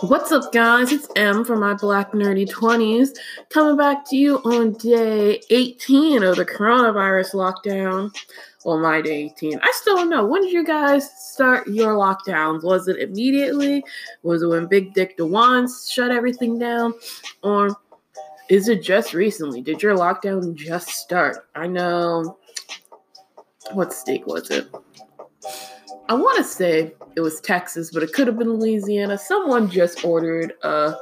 What's up, guys? It's M from my Black Nerdy 20s coming back to you on day 18 of the coronavirus lockdown. Well, my day 18. I still don't know. When did you guys start your lockdowns? Was it immediately? Was it when Big Dick DeWine shut everything down? Or is it just recently? Did your lockdown just start? I know. What state was it? I want to say it was Texas, but it could have been Louisiana. Someone just ordered a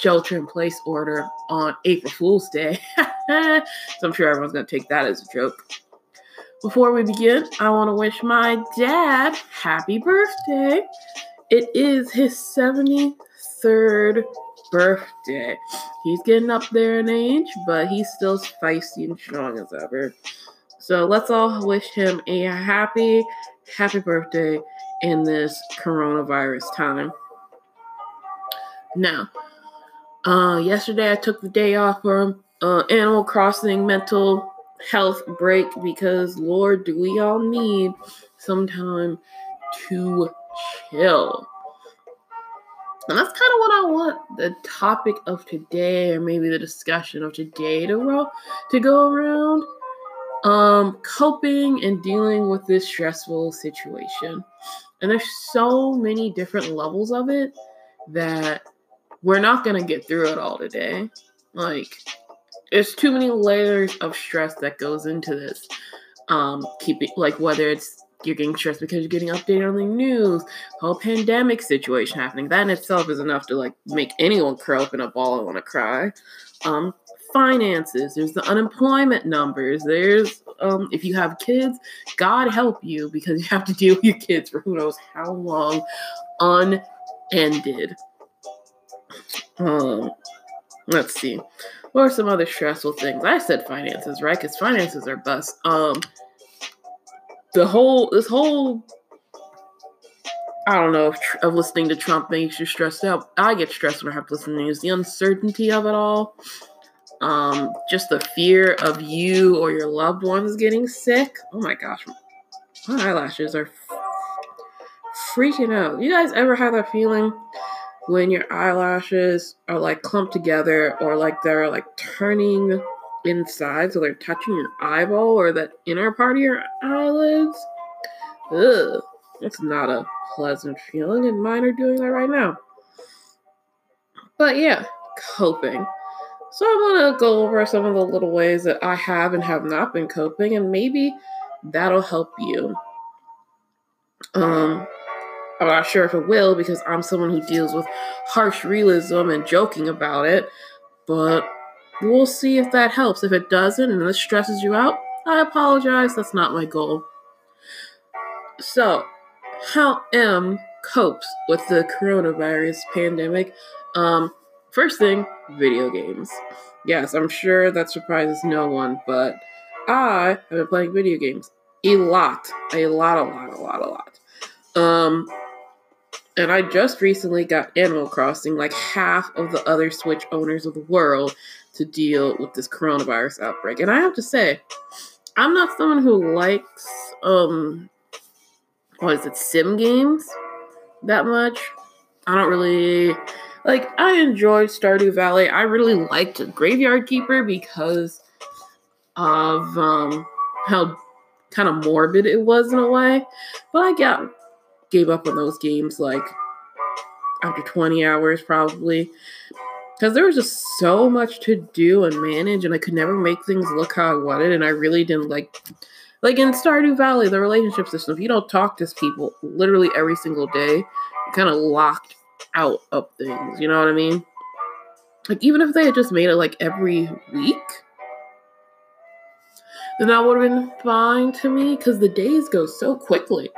shelter in place order on April Fool's Day. so I'm sure everyone's going to take that as a joke. Before we begin, I want to wish my dad happy birthday. It is his 73rd birthday. He's getting up there in age, but he's still feisty and strong as ever. So let's all wish him a happy, happy birthday in this coronavirus time. Now, uh, yesterday I took the day off from uh, Animal Crossing mental health break because, Lord, do we all need some time to chill. And that's kind of what I want the topic of today, or maybe the discussion of today to, ro- to go around. Um coping and dealing with this stressful situation. And there's so many different levels of it that we're not going to get through it all today. Like there's too many layers of stress that goes into this um keeping like whether it's you're getting stressed because you're getting updated on the news whole pandemic situation happening that in itself is enough to like make anyone curl up in a ball and want to cry um finances, there's the unemployment numbers, there's um, if you have kids, God help you because you have to deal with your kids for who knows how long unended. Um, let's see. Are some other stressful things? I said finances, right? Because finances are bust. Um, the whole this whole I don't know if listening to Trump makes you stressed out. I get stressed when I have to listen to news. The uncertainty of it all um, just the fear of you or your loved ones getting sick. Oh my gosh, my eyelashes are freaking out. You guys ever have that feeling when your eyelashes are like clumped together or like they're like turning inside so they're touching your eyeball or that inner part of your eyelids? Ugh, it's not a pleasant feeling, and mine are doing that right now. But yeah, coping. So I want to go over some of the little ways that I have and have not been coping, and maybe that'll help you. Um, I'm not sure if it will because I'm someone who deals with harsh realism and joking about it, but we'll see if that helps. If it doesn't and this stresses you out, I apologize. That's not my goal. So, how M copes with the coronavirus pandemic? Um, First thing, video games. Yes, I'm sure that surprises no one, but I have been playing video games a lot, a lot, a lot, a lot, a lot. Um, and I just recently got Animal Crossing, like half of the other Switch owners of the world, to deal with this coronavirus outbreak. And I have to say, I'm not someone who likes um, what is it, sim games that much. I don't really like I enjoyed Stardew Valley. I really liked Graveyard Keeper because of um how kind of morbid it was in a way. But I got gave up on those games like after 20 hours probably because there was just so much to do and manage and i could never make things look how i wanted and i really didn't like like in stardew valley the relationship system if you don't talk to people literally every single day you're kind of locked out of things. You know what I mean? Like, even if they had just made it like every week, then that would have been fine to me because the days go so quickly.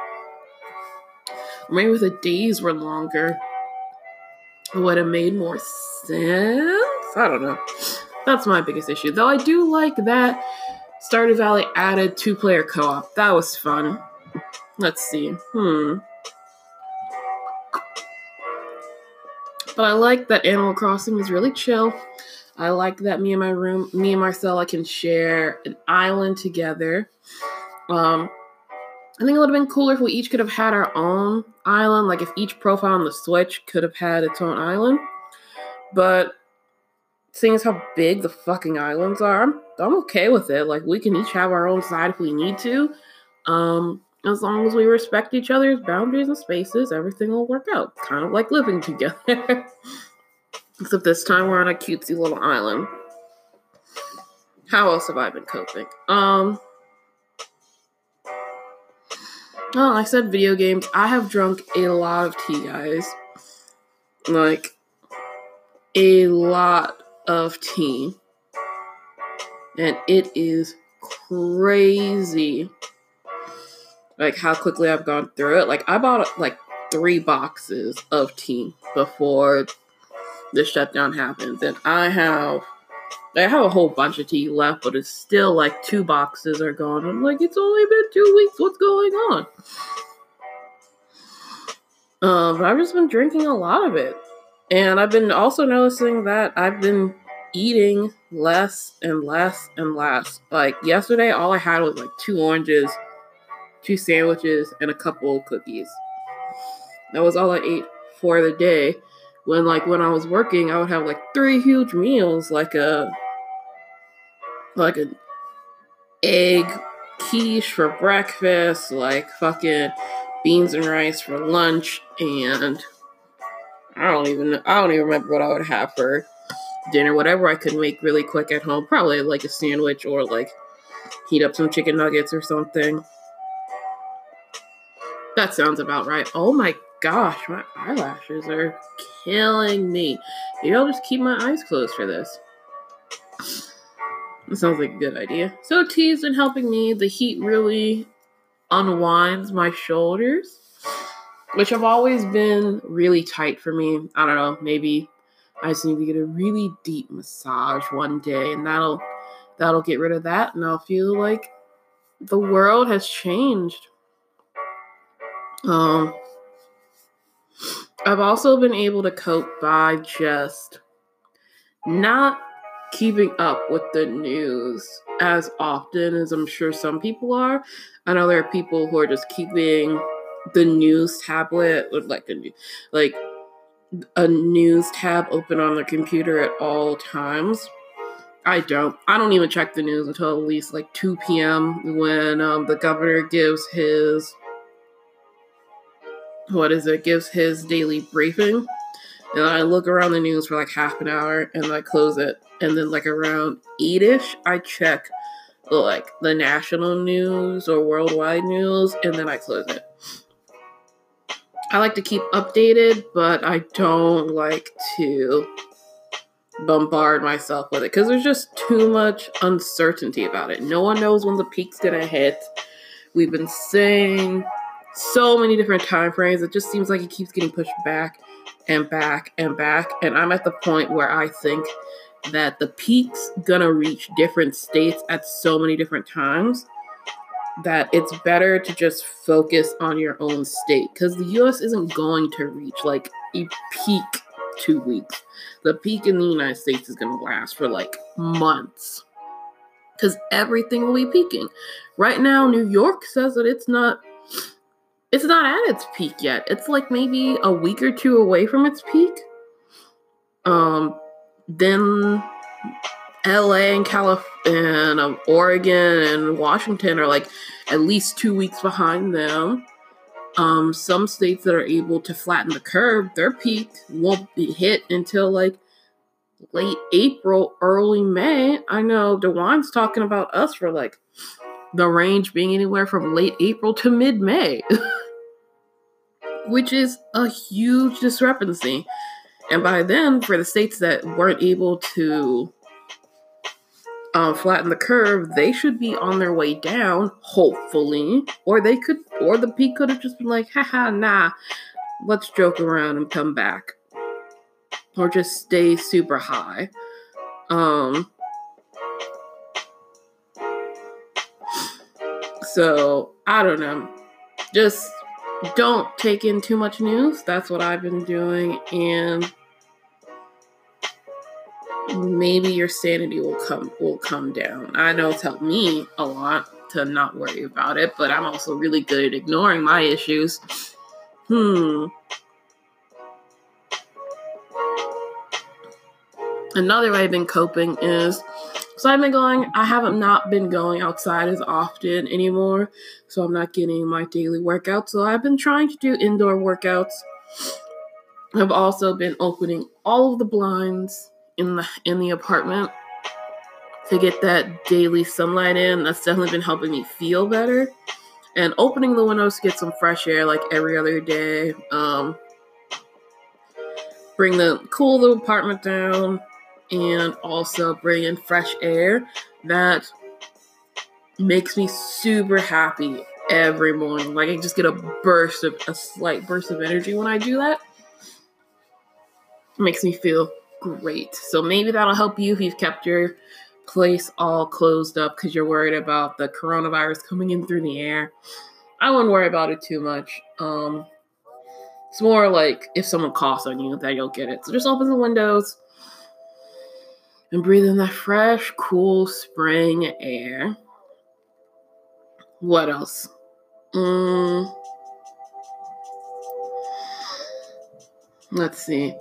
Maybe if the days were longer, it would have made more sense. I don't know. That's my biggest issue. Though I do like that Stardew Valley added two player co op. That was fun. Let's see. Hmm. But I like that Animal Crossing is really chill. I like that me and my room, me and Marcella can share an island together. Um, I think it would have been cooler if we each could have had our own island, like if each profile on the Switch could have had its own island. But seeing as how big the fucking islands are, I'm, okay with it. Like we can each have our own side if we need to. Um, as long as we respect each other's boundaries and spaces, everything will work out. Kind of like living together. Except this time we're on a cutesy little island. How else have I been coping? Um. Oh, I said video games. I have drunk a lot of tea, guys. Like, a lot of tea. And it is crazy. Like, how quickly I've gone through it. Like, I bought, like, three boxes of tea before the shutdown happens, and I have I have a whole bunch of tea left, but it's still like two boxes are gone. I'm like, it's only been two weeks. What's going on? Um, I've just been drinking a lot of it, and I've been also noticing that I've been eating less and less and less. Like yesterday, all I had was like two oranges, two sandwiches, and a couple cookies. That was all I ate for the day when like when I was working, I would have like three huge meals, like a like an egg quiche for breakfast, like fucking beans and rice for lunch, and I don't even I don't even remember what I would have for dinner. Whatever I could make really quick at home, probably like a sandwich or like heat up some chicken nuggets or something. That sounds about right. Oh my gosh, my eyelashes are killing me. Maybe I'll just keep my eyes closed for this. That sounds like a good idea. So tea's been helping me. The heat really unwinds my shoulders, which have always been really tight for me. I don't know, maybe I just need to get a really deep massage one day and that'll that'll get rid of that and I'll feel like the world has changed. Um I've also been able to cope by just not keeping up with the news as often as I'm sure some people are. I know there are people who are just keeping the news tablet like a like a news tab open on their computer at all times. I don't. I don't even check the news until at least like 2 p.m. when um, the governor gives his what is it, gives his daily briefing. And I look around the news for like half an hour and I close it. And then like around eight ish, I check like the national news or worldwide news and then I close it. I like to keep updated, but I don't like to bombard myself with it because there's just too much uncertainty about it. No one knows when the peak's gonna hit. We've been saying so many different time frames. It just seems like it keeps getting pushed back and back and back. And I'm at the point where I think that the peak's gonna reach different states at so many different times that it's better to just focus on your own state because the US isn't going to reach like a peak two weeks. The peak in the United States is gonna last for like months because everything will be peaking. Right now, New York says that it's not it's not at its peak yet. It's like maybe a week or two away from its peak. Um, then LA and California and um, Oregon and Washington are like at least two weeks behind them. Um, some states that are able to flatten the curve, their peak won't be hit until like late April, early May. I know DeWine's talking about us for like the range being anywhere from late April to mid May. which is a huge discrepancy. And by then, for the states that weren't able to um, flatten the curve, they should be on their way down, hopefully. Or they could, or the peak could have just been like, haha, nah, let's joke around and come back. Or just stay super high. Um, so, I don't know. Just don't take in too much news. That's what I've been doing. And maybe your sanity will come will come down. I know it's helped me a lot to not worry about it, but I'm also really good at ignoring my issues. Hmm. Another way I've been coping is so I've been going, I haven't not been going outside as often anymore. So I'm not getting my daily workout. So I've been trying to do indoor workouts. I've also been opening all of the blinds in the in the apartment to get that daily sunlight in. That's definitely been helping me feel better. And opening the windows to get some fresh air like every other day. Um, bring the cool the apartment down and also bring in fresh air. That makes me super happy every morning. Like I just get a burst of a slight burst of energy when I do that. It makes me feel great. So maybe that'll help you if you've kept your place all closed up because you're worried about the coronavirus coming in through the air. I wouldn't worry about it too much. Um, it's more like if someone coughs on you that you'll get it. So just open the windows and breathe in that fresh, cool spring air. What else? Mm, let's see.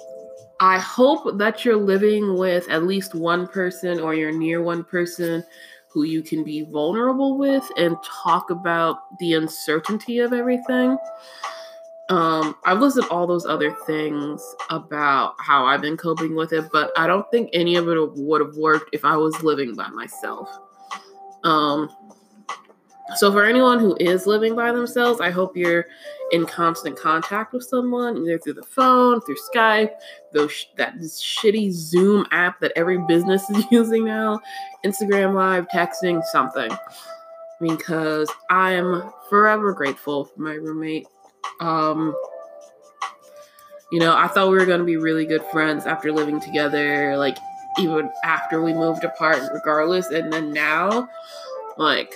I hope that you're living with at least one person or you're near one person who you can be vulnerable with and talk about the uncertainty of everything. Um, I've listed all those other things about how I've been coping with it, but I don't think any of it would have worked if I was living by myself. Um, so, for anyone who is living by themselves, I hope you're in constant contact with someone, either through the phone, through Skype, those that shitty Zoom app that every business is using now, Instagram Live, texting, something. Because I am forever grateful for my roommate. Um, you know, I thought we were going to be really good friends after living together, like even after we moved apart, regardless. And then now, like,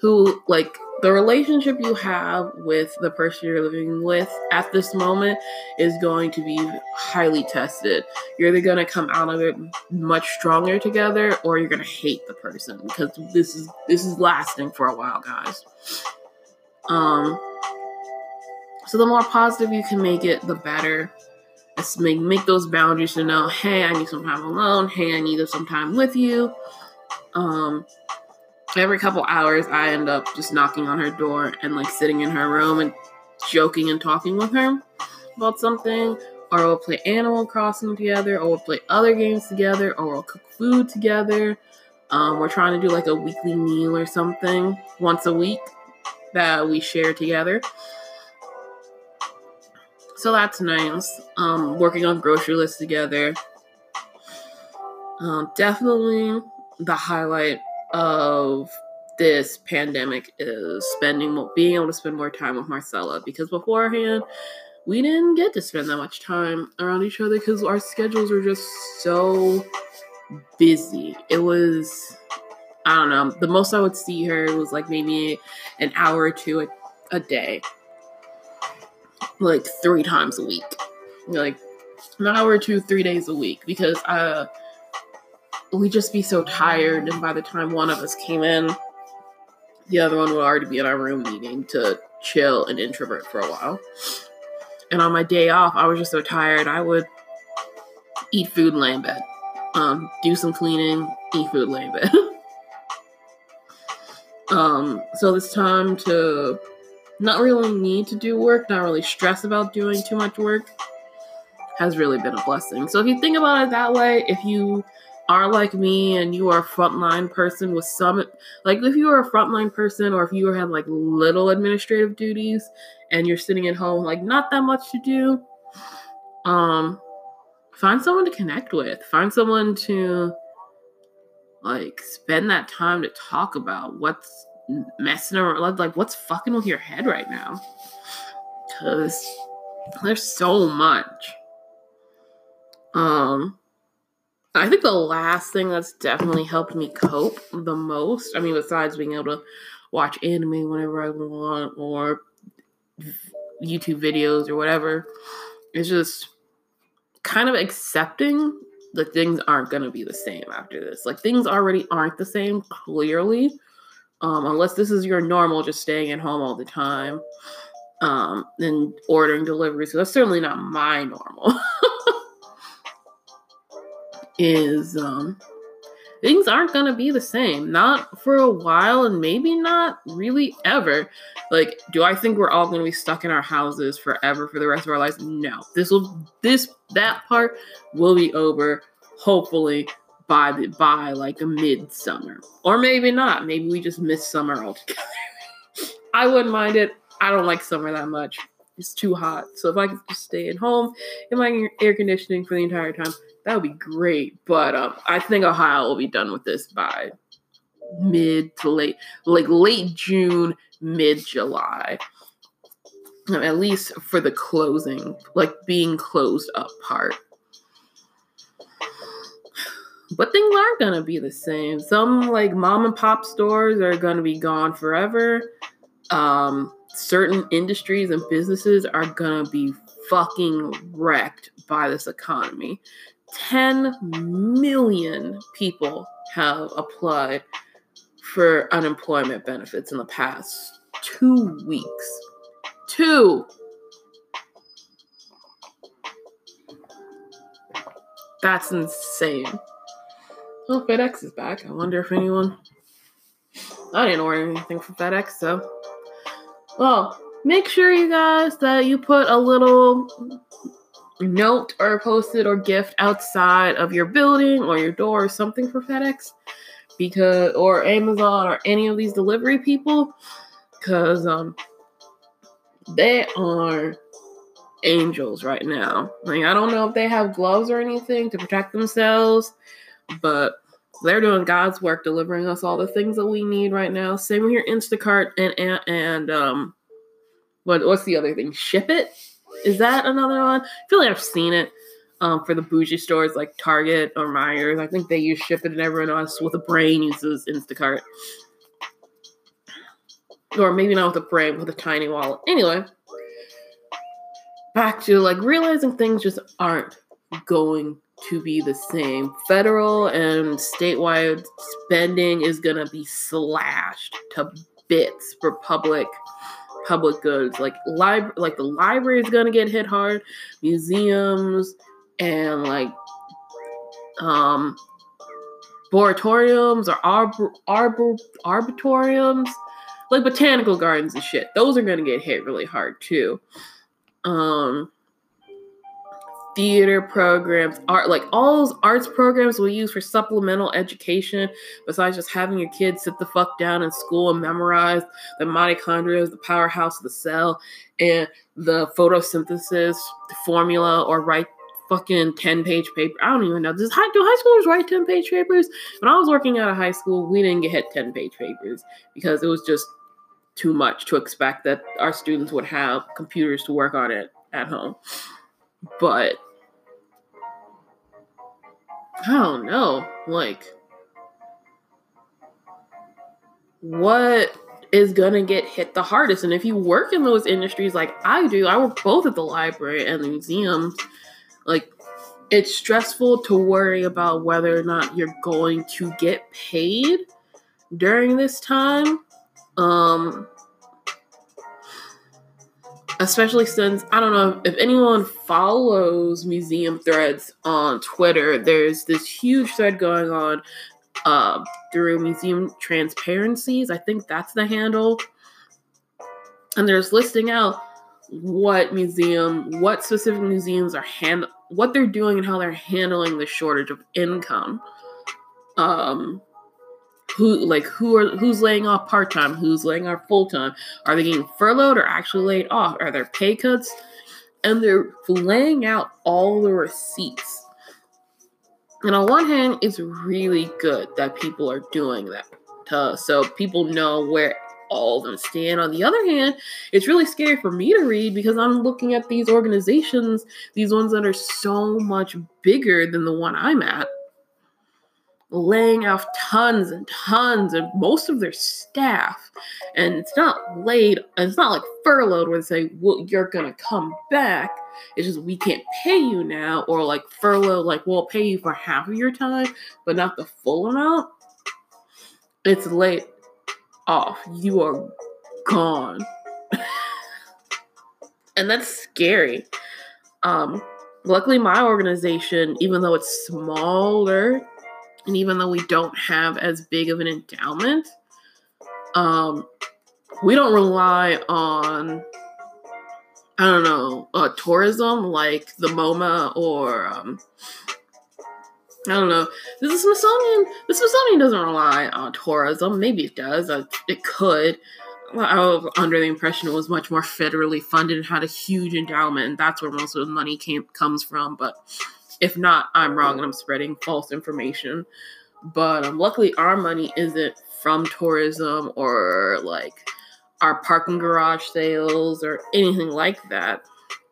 who like the relationship you have with the person you're living with at this moment is going to be highly tested. You're either going to come out of it much stronger together or you're going to hate the person because this is this is lasting for a while, guys. Um so the more positive you can make it, the better. Let's make make those boundaries to know, hey, I need some time alone. Hey, I need some time with you. Um, every couple hours I end up just knocking on her door and like sitting in her room and joking and talking with her about something. Or we'll play Animal Crossing together, or we'll play other games together, or we'll cook food together. Um, we're trying to do like a weekly meal or something once a week that we share together. So that's nice. Um, working on grocery lists together. Um, definitely the highlight of this pandemic is spending more, being able to spend more time with Marcella because beforehand we didn't get to spend that much time around each other because our schedules were just so busy. It was I don't know. The most I would see her was like maybe an hour or two a, a day, like three times a week, like an hour or two, three days a week because uh we'd just be so tired. And by the time one of us came in, the other one would already be in our room meeting to chill and introvert for a while. And on my day off, I was just so tired, I would eat food, lay in bed, um, do some cleaning, eat food, lay in bed. um, so it's time to not really need to do work, not really stress about doing too much work, has really been a blessing. So if you think about it that way, if you are like me and you are a frontline person with some like if you are a frontline person or if you have like little administrative duties and you're sitting at home like not that much to do um find someone to connect with find someone to like spend that time to talk about what's messing around like what's fucking with your head right now. Because there's so much. Um I think the last thing that's definitely helped me cope the most, I mean, besides being able to watch anime whenever I want or YouTube videos or whatever, is just kind of accepting the things aren't going to be the same after this. Like things already aren't the same clearly. Um, unless this is your normal, just staying at home all the time um, and ordering deliveries. So that's certainly not my normal. is um, things aren't going to be the same. Not for a while, and maybe not really ever. Like, do I think we're all going to be stuck in our houses forever for the rest of our lives? No. This will, this, that part will be over, hopefully, by the, by like a midsummer. Or maybe not. Maybe we just miss summer altogether. I wouldn't mind it. I don't like summer that much. It's too hot. So if I could just stay at home in my air conditioning for the entire time, that would be great. But um, I think Ohio will be done with this by mid to late, like late June, mid July. At least for the closing, like being closed up part. But things aren't gonna be the same. Some like mom and pop stores are gonna be gone forever. Um, certain industries and businesses are gonna be fucking wrecked by this economy. 10 million people have applied for unemployment benefits in the past two weeks. Two. That's insane. Oh, FedEx is back. I wonder if anyone. I didn't order anything from FedEx, so. Well, make sure you guys that you put a little note or post it or gift outside of your building or your door or something for FedEx because or Amazon or any of these delivery people because um they are angels right now. Like I don't know if they have gloves or anything to protect themselves, but they're doing God's work delivering us all the things that we need right now. Same with your Instacart and and, and um what what's the other thing? Ship it is that another one? I feel like I've seen it um, for the bougie stores like Target or Meijer. I think they use Ship It, and everyone else with a brain uses Instacart. Or maybe not with a brain, with a tiny wallet. Anyway, back to like realizing things just aren't going to be the same. Federal and statewide spending is going to be slashed to bits for public public goods. Like lib- like the library is going to get hit hard museums and like um moratoriums or arbor, arbor arbitoriums like botanical gardens and shit. Those are going to get hit really hard too. Um theater programs, art, like all those arts programs we use for supplemental education, besides just having your kids sit the fuck down in school and memorize the mitochondria, the powerhouse of the cell, and the photosynthesis formula, or write fucking 10 page paper. I don't even know. Does high, do high schoolers write 10 page papers? When I was working out of high school, we didn't get hit 10 page papers because it was just too much to expect that our students would have computers to work on it at home. But I don't know. Like, what is gonna get hit the hardest? And if you work in those industries like I do, I work both at the library and the museums. Like, it's stressful to worry about whether or not you're going to get paid during this time. Um, especially since I don't know if anyone follows museum threads on Twitter. There's this huge thread going on uh, through Museum Transparencies. I think that's the handle, and there's listing out what museum, what specific museums are hand, what they're doing, and how they're handling the shortage of income. Um, who like who are who's laying off part-time who's laying off full-time? Are they getting furloughed or actually laid off? Are there pay cuts? And they're laying out all the receipts. And on one hand it's really good that people are doing that to, so people know where all of them stand. On the other hand it's really scary for me to read because i'm looking at these organizations these ones that are so much bigger than the one i'm at laying off tons and tons of most of their staff. And it's not laid, it's not like furloughed where they say, well, you're gonna come back. It's just we can't pay you now, or like furlough, like we'll pay you for half of your time, but not the full amount. It's laid off. You are gone. and that's scary. Um, luckily, my organization, even though it's smaller, and even though we don't have as big of an endowment, um, we don't rely on I don't know uh, tourism like the MoMA or um, I don't know. The Smithsonian, the Smithsonian doesn't rely on tourism. Maybe it does. Uh, it could. I was under the impression it was much more federally funded and had a huge endowment, and that's where most of the money came comes from. But if not, I'm wrong and I'm spreading false information. But um, luckily, our money isn't from tourism or like our parking garage sales or anything like that.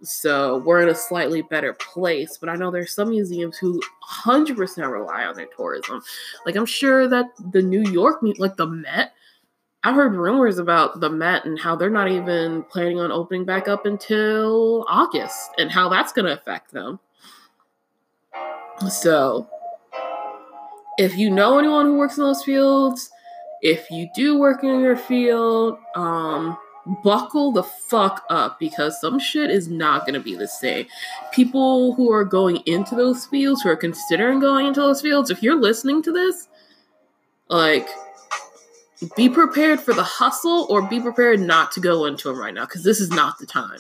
So we're in a slightly better place. But I know there's some museums who 100% rely on their tourism. Like I'm sure that the New York, like the Met, I've heard rumors about the Met and how they're not even planning on opening back up until August and how that's going to affect them. So, if you know anyone who works in those fields, if you do work in your field, um, buckle the fuck up because some shit is not going to be the same. People who are going into those fields, who are considering going into those fields, if you're listening to this, like, be prepared for the hustle or be prepared not to go into them right now because this is not the time.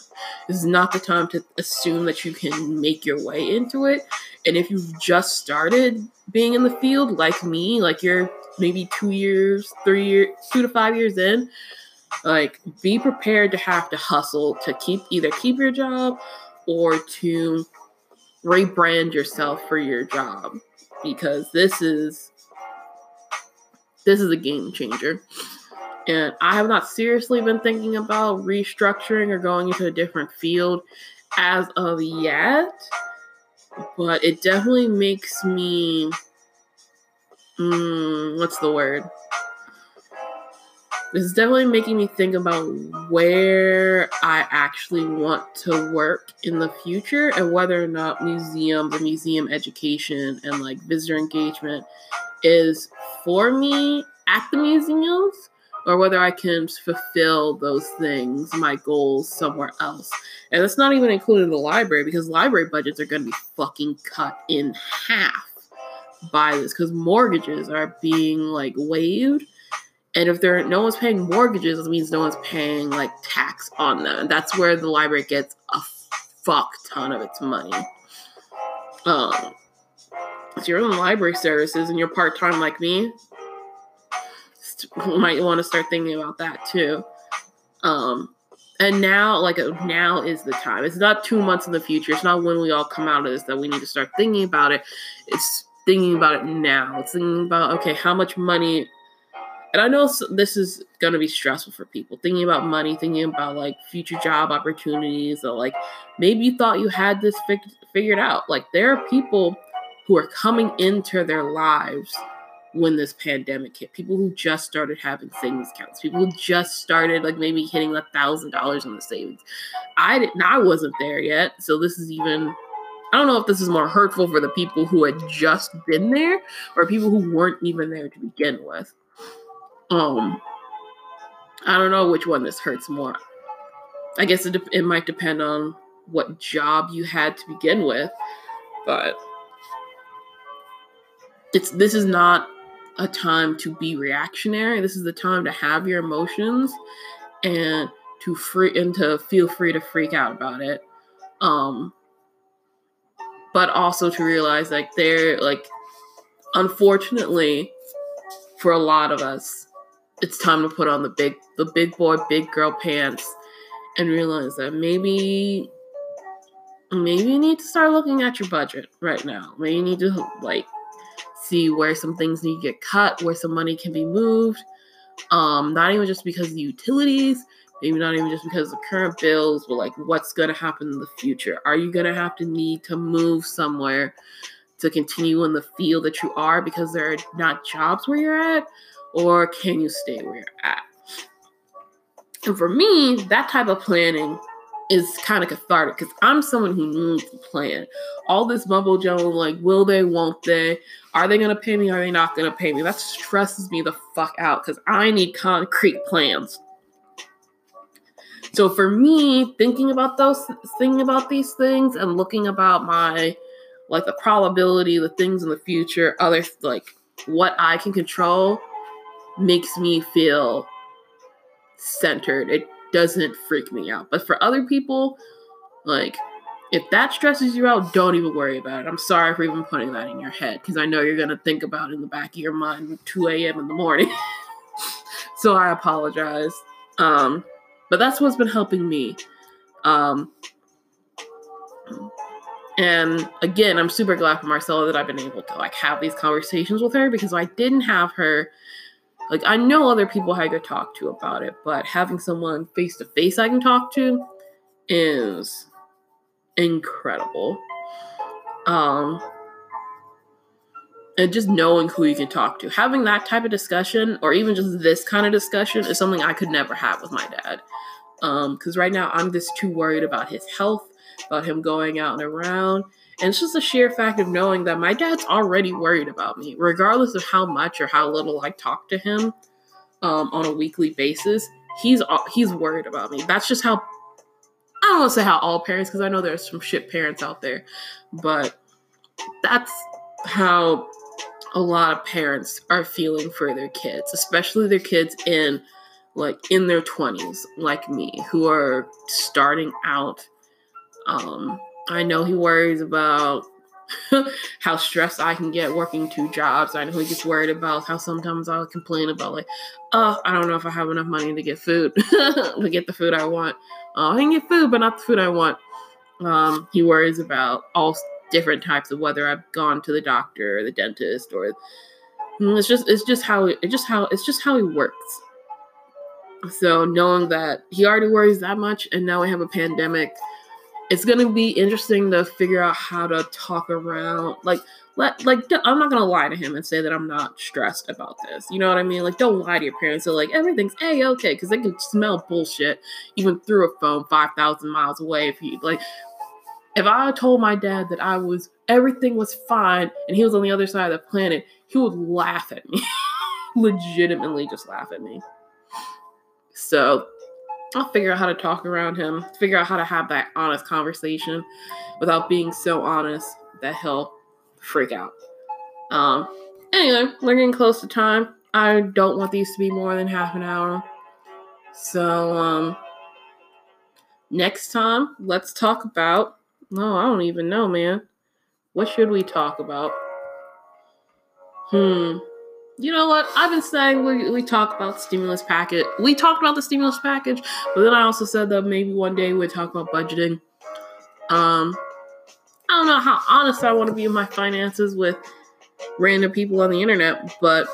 This is not the time to assume that you can make your way into it. And if you've just started being in the field, like me, like you're maybe two years, three years, two to five years in, like be prepared to have to hustle to keep either keep your job or to rebrand yourself for your job because this is this is a game changer. And i have not seriously been thinking about restructuring or going into a different field as of yet but it definitely makes me mm, what's the word? This is definitely making me think about where I actually want to work in the future and whether or not museums and museum education and like visitor engagement is for me at the museums or whether I can fulfill those things, my goals somewhere else. And that's not even including the library because library budgets are going to be fucking cut in half by this because mortgages are being like waived and if there no one's paying mortgages, it means no one's paying like tax on them. And that's where the library gets a fuck ton of its money. Um, if you're in library services and you're part time like me, might want to start thinking about that too. Um, and now, like now is the time. It's not two months in the future. It's not when we all come out of this that we need to start thinking about it. It's thinking about it now. It's thinking about okay, how much money and I know this is going to be stressful for people thinking about money, thinking about like future job opportunities, or like maybe you thought you had this fig- figured out. Like there are people who are coming into their lives when this pandemic hit. People who just started having savings accounts. People who just started like maybe hitting a thousand dollars in the savings. I didn't. I wasn't there yet, so this is even. I don't know if this is more hurtful for the people who had just been there or people who weren't even there to begin with. Um, I don't know which one this hurts more. I guess it, it might depend on what job you had to begin with, but it's this is not a time to be reactionary. This is the time to have your emotions and to free and to feel free to freak out about it. Um but also to realize like they're like unfortunately for a lot of us it's time to put on the big the big boy big girl pants and realize that maybe maybe you need to start looking at your budget right now maybe you need to like see where some things need to get cut where some money can be moved. Um not even just because of the utilities maybe not even just because of the current bills but like what's going to happen in the future? Are you going to have to need to move somewhere to continue in the field that you are because there are not jobs where you're at, or can you stay where you're at? And for me, that type of planning is kind of cathartic because I'm someone who needs to plan. All this mumbo jumbo, like, will they, won't they? Are they gonna pay me? Are they not gonna pay me? That stresses me the fuck out because I need concrete plans. So for me, thinking about those, thinking about these things, and looking about my, like the probability, the things in the future, other like what I can control, makes me feel centered. It doesn't freak me out. But for other people, like if that stresses you out, don't even worry about it. I'm sorry for even putting that in your head because I know you're gonna think about it in the back of your mind 2 a.m. in the morning. so I apologize. Um, but that's what's been helping me. Um, and again, I'm super glad for Marcella that I've been able to like have these conversations with her because I didn't have her like I know other people I could talk to about it, but having someone face to face I can talk to is incredible. Um and just knowing who you can talk to. Having that type of discussion or even just this kind of discussion is something I could never have with my dad. Um cuz right now I'm just too worried about his health, about him going out and around and it's just a sheer fact of knowing that my dad's already worried about me, regardless of how much or how little I talk to him um, on a weekly basis. He's he's worried about me. That's just how I don't want to say how all parents, because I know there's some shit parents out there, but that's how a lot of parents are feeling for their kids, especially their kids in like in their 20s, like me, who are starting out um, I know he worries about how stressed I can get working two jobs. I know he gets worried about how sometimes I'll complain about like, oh, I don't know if I have enough money to get food to get the food I want. Uh, I can get food, but not the food I want. Um, he worries about all different types of whether I've gone to the doctor or the dentist or mm, it's just it's just how it just how it's just how he works. So knowing that he already worries that much, and now we have a pandemic it's gonna be interesting to figure out how to talk around like let like i'm not gonna lie to him and say that i'm not stressed about this you know what i mean? Like don't lie to your parents like everything's a okay because they can smell bullshit even through a phone 5000 miles away if you like if i told my dad that i was everything was fine and he was on the other side of the planet he would laugh at me legitimately just laugh at me. So I'll figure out how to talk around him, figure out how to have that honest conversation without being so honest that he'll freak out. Um, anyway, we're getting close to time. I don't want these to be more than half an hour. So, um, next time, let's talk about. No, I don't even know, man. What should we talk about? Hmm you know what? I've been saying we, we talk about stimulus package. We talked about the stimulus package, but then I also said that maybe one day we'd talk about budgeting. Um, I don't know how honest I want to be in my finances with random people on the internet, but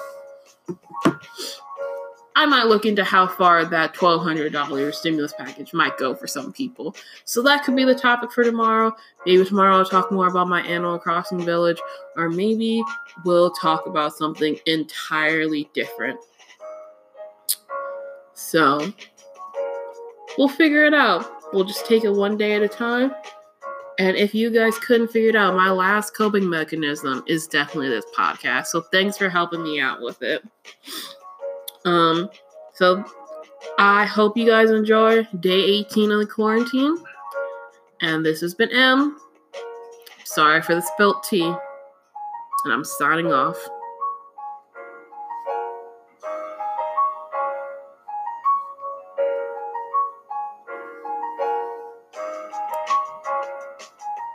I might look into how far that $1,200 stimulus package might go for some people. So that could be the topic for tomorrow. Maybe tomorrow I'll talk more about my Animal Crossing village, or maybe we'll talk about something entirely different. So we'll figure it out. We'll just take it one day at a time. And if you guys couldn't figure it out, my last coping mechanism is definitely this podcast. So thanks for helping me out with it. Um, so I hope you guys enjoy day 18 of the quarantine. And this has been M. Sorry for the spilt tea. And I'm signing off.